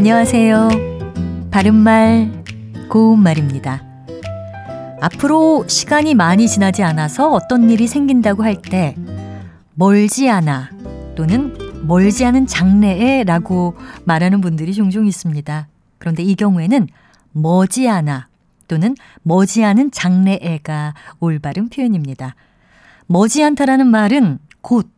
안녕하세요. 바른말, 고운말입니다. 앞으로 시간이 많이 지나지 않아서 어떤 일이 생긴다고 할 때, 멀지 않아 또는 멀지 않은 장래에 라고 말하는 분들이 종종 있습니다. 그런데 이 경우에는 머지않아 또는 머지않은 장래에가 올바른 표현입니다. 머지않다라는 말은 곧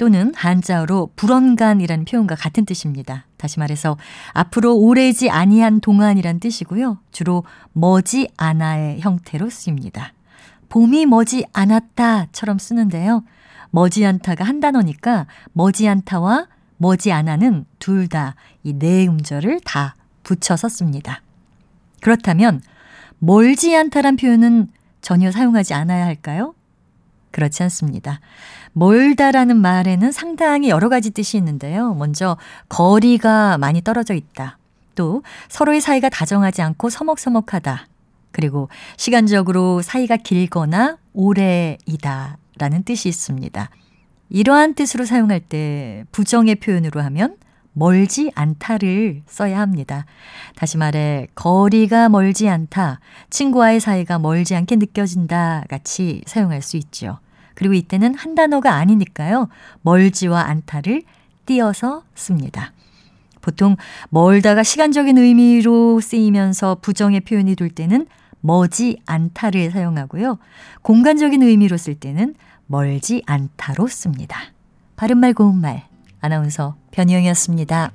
또는 한자어로 불언간이라는 표현과 같은 뜻입니다. 다시 말해서 앞으로 오래지 아니한 동안이란 뜻이고요. 주로 머지 않아의 형태로 쓰입니다. 봄이 머지 않았다처럼 쓰는데요. 머지 않다가 한 단어니까 머지 않다와 머지 않아는 둘 다 이 네 음절을 다 붙여서 씁니다. 그렇다면 멀지 않다란 표현은 전혀 사용하지 않아야 할까요? 그렇지 않습니다. 멀다라는 말에는 상당히 여러 가지 뜻이 있는데요. 먼저 거리가 많이 떨어져 있다. 또 서로의 사이가 다정하지 않고 서먹서먹하다. 그리고 시간적으로 사이가 길거나 오래이다 라는 뜻이 있습니다. 이러한 뜻으로 사용할 때 부정의 표현으로 하면 멀지 않다를 써야 합니다. 다시 말해, 거리가 멀지 않다, 친구와의 사이가 멀지 않게 느껴진다 같이 사용할 수 있죠. 그리고 이때는 한 단어가 아니니까요. 멀지와 않다를 띄어서 씁니다. 보통 멀다가 시간적인 의미로 쓰이면서 부정의 표현이 될 때는 머지 않다를 사용하고요. 공간적인 의미로 쓸 때는 멀지 않다로 씁니다. 바른말 고운말 아나운서 변희영이었습니다.